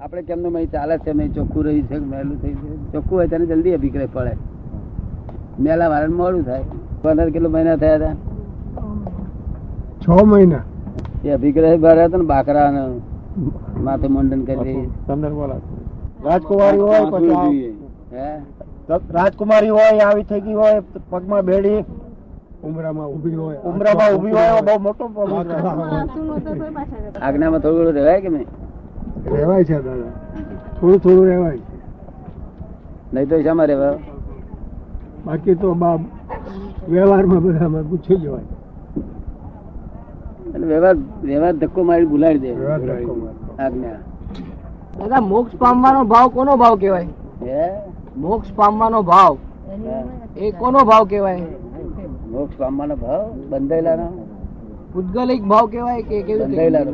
આપણે કેમનું મય ચાલે છે મેં ચોખ્ખું રહ્યું છે મેલું થઈ છે ચોખ્ખું હોય તેને જલ્દી અભિપ્રાય પડે. મેલા વાળા મોડું થાય. પંદર કિલો મહિના થયા હતા. છ મહિના? એ અભિગ્રહ બહાર હતા ને બાકરા માથે મુંડન કરી પંદર બોલા રાજકુમારી હોય પછી હે? રાજકુમારી હોય આવી થઈ ગઈ હોય પગમાં બેડી. ઉમરામાં ઊભી હોય. ઉમરામાં ઊભી હોય બહુ મોટો આજ્ઞામાં થોડું ઘણું રહેવાય કે નહીં? રહેવાય છે દાદા. થોડું થોડું રહેવાય છે. નહીં તો શામાં રહેવા? બાકી તો બા વ્યવહારમાં બધામાં પૂછી જવાય. વ્યવહાર વ્યવહાર ધક્કો મારી ભૂલાડી દે. વ્યવહાર ધક્કો મારતો. આજ્ઞા. દાદા મોક્ષ પામવાનો ભાવ કોનો ભાવ કહેવાય? હે? મોક્ષ પામવાનો ભાવ. એ કોનો ભાવ કહેવાય? મોક્ષ પામવાનો ભાવ બંધાયેલાનો? પૂતગલિક ભાવ કહેવાય કે કેવી? બંધાયેલાનો.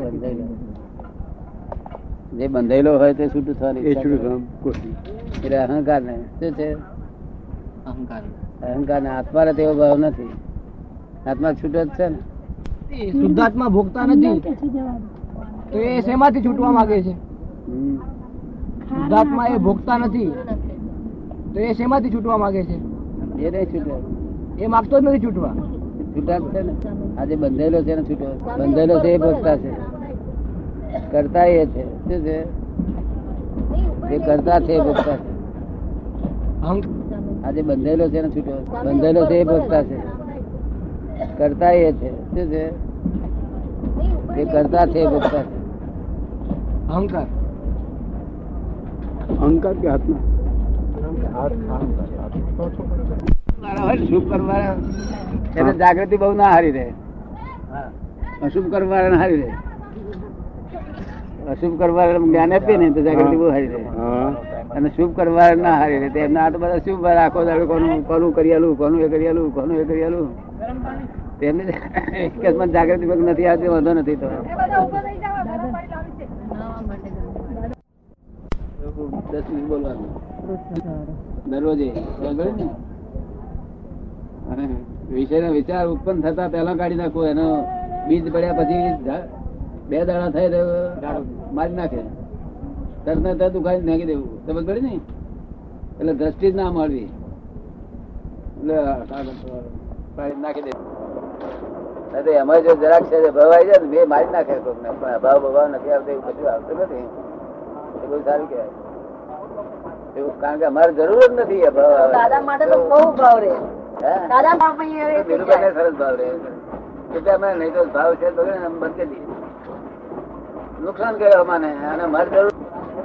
જે બંધાયેલો હોય તે છૂટું થવાની એટલે અહંકાર ને શું છે? અહંકાર. અહંકાર ને આત્મા ને તેવો ભાવ નથી. આત્મા છૂટો જ છે ને? શુદ્ધાત્મા ભોગતા નથી. તો એ શેમાંથી છૂટવા માંગે છે? શુદ્ધાત્મા એ ભોગતા નથી. તો એ શેમાંથી છૂટવા માંગે છે? એ નહીં છૂટે. એ માગતો જ નથી છૂટવા. છૂટા છે ને? આજે બંધેલો છે ને છૂટો. બંધેલો છે એ ભોગતા છે. કરતા એ છે. શું છે? એ કરતા છે ભોગતા છે. આજે બંધાયેલો છે ને છૂટો? બંધાયેલો છે એ ભોગતા છે. કરતા એ છે. શું છે? એ કરતા છે ભોગતા છે. અહંકાર. અહંકાર કે આત્મા? જાગૃતિ બહુ ના હારી રહે. અશુભ કરવાના હારી રહે. અશુભ કરવા જ્ઞાન આપીએ ને તો જાગૃતિ બહુ હારી રહે. અને શુભ કરવા ના હારી રહે. એમના આ તો બધા શુભ આખો દાડો કોનું કોનું કરી કોનું એ કરિયાલું કોનું એ કરિયાલું તેમને અકસ્માત જાગૃતિ ભગ નથી આવતી વાંધો નથી તો. દસ મિનિટ બોલવાનું. દરરોજે. વિષયના વિચાર ઉત્પન્ન થતા પહેલા કાઢી નાખો એનો બીજ પડ્યા પછી બે દાડા થાય મારી નાખે. તરત ને તરત ઉખાડી નાખી દેવું. સમજ પડી ને? એટલે દ્રષ્ટિ જ ના મળવી. એટલે નાખી દે. અમારે એમાં જો જરાક છે ભાવ આવી જાય ને બે મારી નાખે કોકને. પણ અભાવ અભાવ નથી આવતો એવું કશું આવતું નથી. એ બહુ સારું કહેવાય. એવું કારણ કે અમારે જરૂર જ નથી અભાવ આવે. દાદા માટે તો બહુ ભાવ રે દાદા. સરસ ભાવ રહે. એટલે અમે નહીં તો ભાવ છે તો બંધ કરી દઈએ? નુકસાન કરે અમાને. અને અમારે જરૂર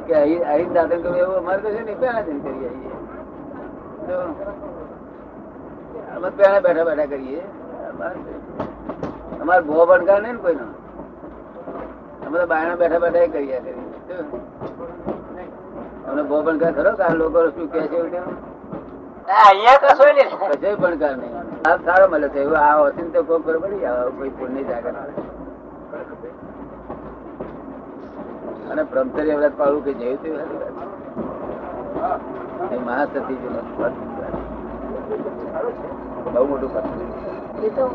કે અહીં અહીં દાદા કહ્યું એવું અમારે તો છે ને પહેલા જઈને કરીએ. તો અમે પેણા બેઠા બેઠા કરીએ. અમારે ભો ભણકાર નહીં ને કોઈનો. અમે તો બાયણા બેઠા બેઠા એ કરીએ કરીએ અમને ભો ભણકાર ખરો? કે આ લોકો શું કે છે? અહીંયા કશો ને કશોય ભણકાર નહીં. સારો મળે છે. એવું આ હોતી તો કોઈ ખબર પડી. આવે કોઈ પુણ્ય જાગર અને બ્રહ્મચર્ય વ્રત પાડવું કે જેવું. એ મહાસતી બહુ મોટું પદ તો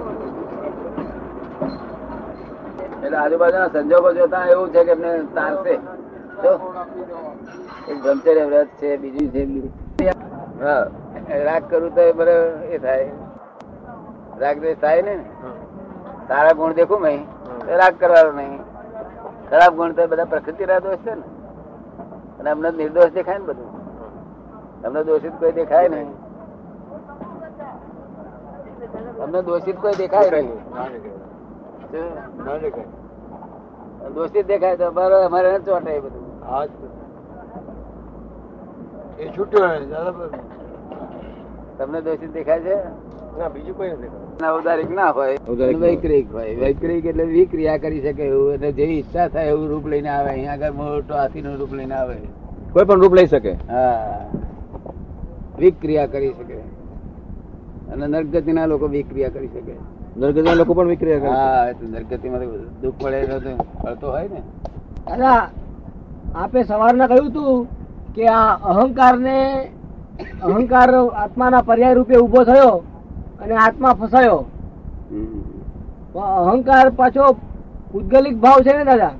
એટલે આજુબાજુના સંજોગો જોતા એવું છે કે એમને તારશે. તો એક બ્રહ્મચર્ય વ્રત છે બીજું છે રાગ કરું તો એ બરાબર એ થાય. રાગ દ્વેષ થાય ને? સારા ગુણ દેખું મેં. તો રાગ કરવાનો નહીં. ખરાબ ગુણ તો બધા પ્રકૃતિ ના દોષ છે ને. અને અમને નિર્દોષ દેખાય ને બધું. અમને દોષિત કોઈ દેખાય નહીં. અમને દોષિત કોઈ દેખાય નહીં. દોષિત દેખાય તો બરાબર અમારે ચોટાય બધું. એ છૂટ્યો તમને દોષિત દેખાય છે? ના બીજું કોઈ નથી ના ઉદારિક ના હોય ઔદારિક હોય. વૈક્રિક એટલે વિક્રિયા કરી શકે એવું એટલે જેવી ઈચ્છા થાય એવું રૂપ લઈને આવે. અહીંયા આગળ મોટો હાથી નું રૂપ લઈને આવે. કોઈ પણ રૂપ લઈ શકે. હા. વિક્રિયા કરી શકે. અને નરગતિ ના લોકો વિક્રિયા કરી શકે. નરગતિના લોકો પણ વિક્રિયા કરે હા એટલે નરગતિ માં દુઃખ પડે તો તો હોય ને. દાદા આપે સવારના કહ્યું હતું કે આ અહંકાર ને અહંકાર આત્માના પર્યાય રૂપે ઊભો થયો અને આત્મા ફસાયો. અહંકાર પાછો પૂતગલિક ભાવ છે ને દાદા.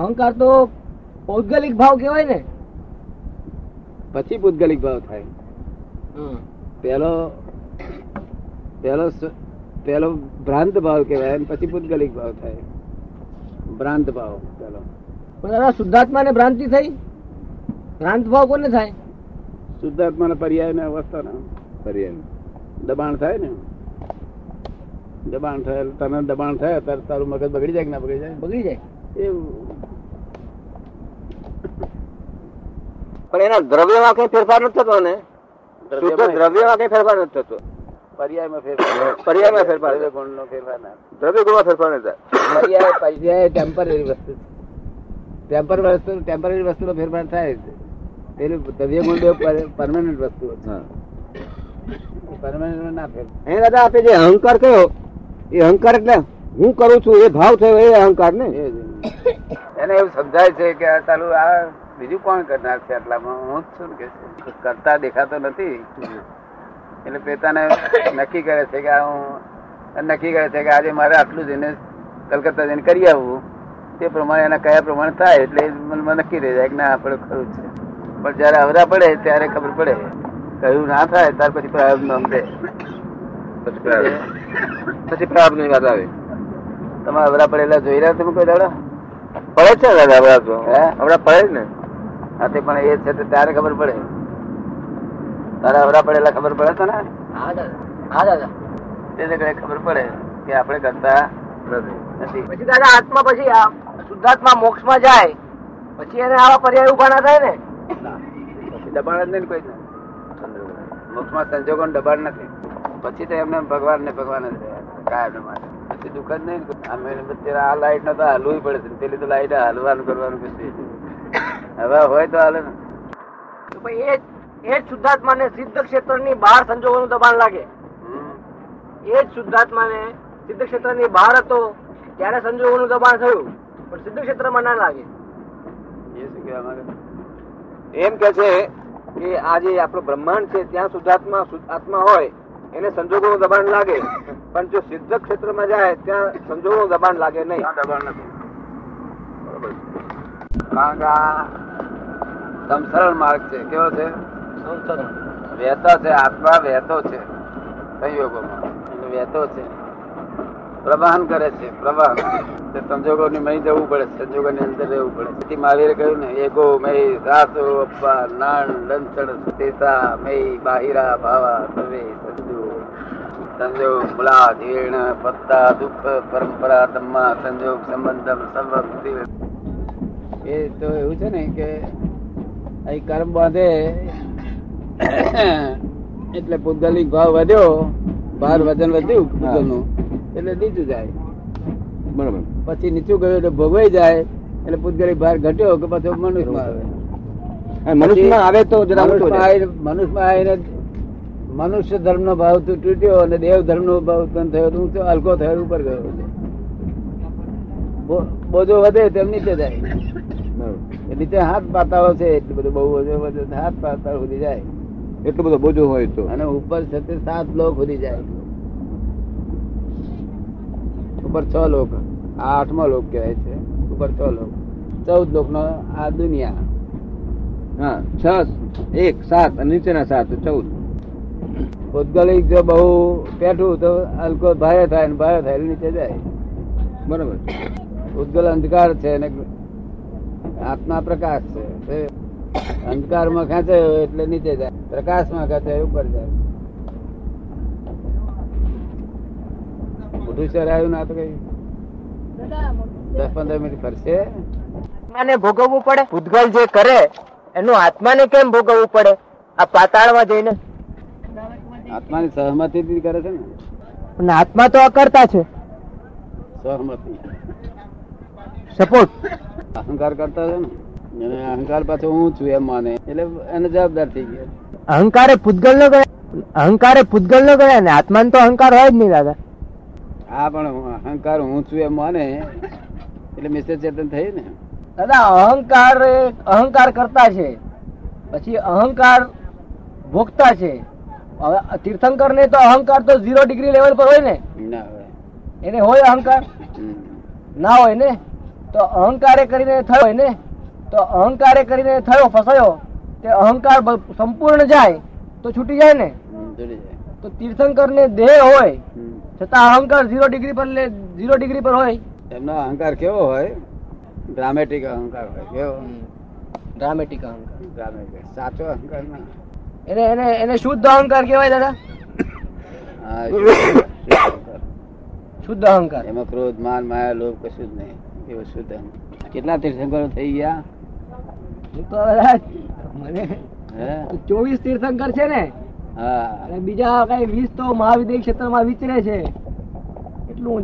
અહંકાર તો પૌદ્ગલિક ભાવ કહેવાય ને. પછી પૂતગલિક ભાવ થાય. પેલો પેલો પેલો ભ્રાંત ભાવ કહેવાય પછી પૂતગલિક ભાવ થાય. ભ્રાંત ભાવ પેલો પણ દાદા શુદ્ધાત્મા ને ભ્રાંતિ થઈ? ભ્રાંત ભાવ કોને થાય? શુદ્ધાત્માના પર્યાય ને. અવસ્થાના પર્યાય. દબાણ થાય ને? દબાણ થાય તને દબાણ થાય ત્યારે તારું મગજ બગડી જાય કે ના બગડી જાય? બગડી જાય. એવું. પણ એના દ્રવ્યમાં કઈ ફેરફાર નથી થતો ને? શુદ્ધ દ્રવ્યમાં કઈ ફેરફાર નથી થતો? પર્યાયમાં ફેરફાર પર્યાયમાં ફેરફાર દ્રવ્ય ગુણનો ફેરફાર ના. દ્રવ્ય ગુણમાં ફેરફાર નથી થાય પર્યાય પર્યાય ટેમ્પરરી વસ્તુ. ટેમ્પર વસ્તુ ટેમ્પરરી વસ્તુનો ફેરફાર થાય જ. પેલું દ્રવ્ય ગુણ પરમાનન્ટ વસ્તુ પરમાનન્ટ ના ફેર હે દાદા આપે જે અહંકાર કયો એ અહંકાર એટલે હું કરું છું એ ભાવ થયો એ અહંકાર ને? એને એવું સમજાય છે કે આ ચાલુ આ બીજું કોણ કરનાર છે આટલામાં? હું જ છું કે કરતા દેખાતો નથી. એટલે પોતાને નક્કી કરે છે કે હું નક્કી કરે છે કે આજે મારે આટલું જઈને કલકત્તા જઈને કરી આવવું તે પ્રમાણે એના કયા પ્રમાણે થાય એટલે મનમાં નક્કી થઈ જાય કે ના આપણે ખરું છે. પણ જયારે અવરા પડે ત્યારે ખબર પડે. કયું ના થાય ત્યાર પછી નામ દે પછી પ્રાપ્તની વાત આવે. તમે અવરા પડેલા જોઈ રહ્યા તમે કોઈ દાડા? પડે છે દાદા અવરા તો. હે? આપડા પડે ને. હા તે પણ એ છે ત્યારે ખબર પડે. તારા અવરા પડેલા ખબર પડે છે ને હા દાદા. હા દાદા. તે જગ્યાએ ખબર પડે કે આપણે કરતા નથી. પછી દાદા આત્મા પછી આ શુદ્ધાત્મા મોક્ષમાં જાય. પછી એને આવા પર્યાય ઊભા ના થાય ને. દબાણ જ નહીં કોઈ મોક્ષમાં સંજોગો દબાણ નથી. પછી તો એમને ભગવાન ને ભગવાન જ કાયમ માટે. પછી દુઃખ જ નહીં અમે આ લાઈટ ને તો હાલવું પડે છે. પેલી તો લાઈટ હાલવાનું કરવાનું પછી. હવે હોય તો હાલે એ એ જ શુદ્ધાત્મા ને સિદ્ધ ક્ષેત્રની બહાર સંજોગોનું દબાણ લાગે. એ જ શુદ્ધાત્મા ને સિદ્ધ ક્ષેત્રની બહાર હતો ત્યારે સંજોગોનું દબાણ થયું. પણ સિદ્ધ ક્ષેત્રમાં ના લાગે. એ શું કહેવા માંગે? એમ કે છે કે આ જે આપણું બ્રહ્માંડ છે ત્યાં શુદ્ધાત્મા આત્મા હોય એને સંજોગોનું દબાણ લાગે. પણ જો સિદ્ધ ક્ષેત્રમાં જાય ત્યાં સંજોગોનું દબાણ લાગે નહીં. દબાણ નથી. કારણ કે આ સમસરણ માર્ગ છે. કેવો છે? વહેતો છે. આત્મા વહેતો છે. સંયોગોમાં. વહેતો છે. પ્રવાહન કરે છે, પ્રવાહન. સંજોગો ની મહી જવું પડે સંજોગોની અંદર રહેવું પડે તેથી મહાવીરે કહ્યું ને, એગો મય રાસો અપ્પા નાણ લંચણ સુતેસા મય બાહિરા ભાવા સવે સંજો સંજોગ મુલા જીર્ણ પત્તા દુઃખ પરંપરા ધમ્મા સંજોગ સંબંધમ સર્વ એ તો એવું છે ને કે અહીં કર્મ બાંધે, એટલે પૂતગલિક ભાવ વધ્યો, ભાર વજન વધ્યું પૂતગલનું એટલે નીચું જાય. બરાબર. પછી નીચું ગયું એટલે ભોગવાઈ જાય એટલે પૂતગળી ભાર ઘટ્યો કે પછી મનુષ્યમાં આવે. મનુષ્યમાં આવે તો મનુષ્યમાં આવીને- મનુષ્ય ધર્મ નો ભાવ તો તૂટ્યો અને દેવ ધર્મ નો ભાવ ઉત્પન્ન થયો તો ઊંચો હલકો થયો ઉપર ગયો. બોજો વધે તેમ નીચે જાય. નીચે હાથ પાતાળો છે એટલું બધું બહુ બોજો વધે હાથ પાતાળ સુધી જાય. એટલો બધો બોજો હોય તો. અને ઉપર છે સાત લોક સુધી જાય. ઉપર છ લોક. આ આઠમો લોક કહેવાય છે. ઉપર છ લોક. ચૌદ લોક નો આ દુનિયા. હા, છ, એક, સાત નીચેના સાત, ચૌદ. ભૌગોલિક જો બહુ પેઠું તો હલકો ભારે થાય ને ભારે થાય નીચે જાય. બરોબર. ઉદ્ગલ અંધકાર છે ને આત્મા પ્રકાશ છે. અંધકારમાં ખેંચાયો એટલે નીચે જાય. પ્રકાશમાં ખેંચાય, ઉપર જાય. શહેર આવ્યું ના તો કઈ દસ પંદર મિનિટ ફરશે. આત્માને ભોગવવું પડે. ભૂતગલ જે કરે એનું આત્માને કેમ ભોગવવું પડે? આ પાતાળમાં જઈને. આત્માની સહમતી કરે છે ને. પણ આત્મા તો અકર્તા છે. સહમતી. સપોર્ટ અહંકાર કરતા છે ને. અને અહંકાર પાછો હું છું એમ માને. એટલે એને જવાબદાર થઈ ગયા. અહંકારે પૂતગલ નો ગયા. અહંકારે પૂતગલ નો ગયા ને આત્માને તો અહંકાર હોય જ નહીં દાદા. હા પણ અહંકાર હું છું એમ માને. એટલે મિસ્ટર ચેતન થઈ ને? દાદા અહંકાર અહંકાર કરતા છે. પછી અહંકાર ભોગતા છે. હવે તીર્થંકર ને તો અહંકાર તો ઝીરો ડિગ્રી લેવલ પર હોય ને? ના એને હોય અહંકાર? ના હોય ને? તો અહંકારે કરીને થયો હોય ને? તો અહંકારે કરીને થયો ફસાયો તે અહંકાર સંપૂર્ણ જાય તો છૂટી જાય ને? છૂટી જાય. તો તીર્થંકર ને દેહ હોય છતાં અહંકાર ઝીરો ડિગ્રી પર ઝીરો ડિગ્રી પર હોય. એમનો અહંકાર કેવો હોય? ડ્રામેટિક અહંકાર હોય કેવો? ડ્રામેટિક અહંકાર. ડ્રામેટિક સાચો અહંકાર ના. એને એને એને શુદ્ધ અહંકાર કહેવાય દાદા? શુદ્ધ અહંકાર. એમાં ક્રોધ માન માયા લોભ કશું જ નહીં. એવો શુદ્ધ અહંકાર. કેટલા તીર્થંકરો થઈ ગયા? તો મને ચોવીસ તીર્થંકર છે ને. અને બીજા કઈ વીસ તો મહાવિદ્ય ક્ષેત્રમાં વિચરે છે. એટલું હું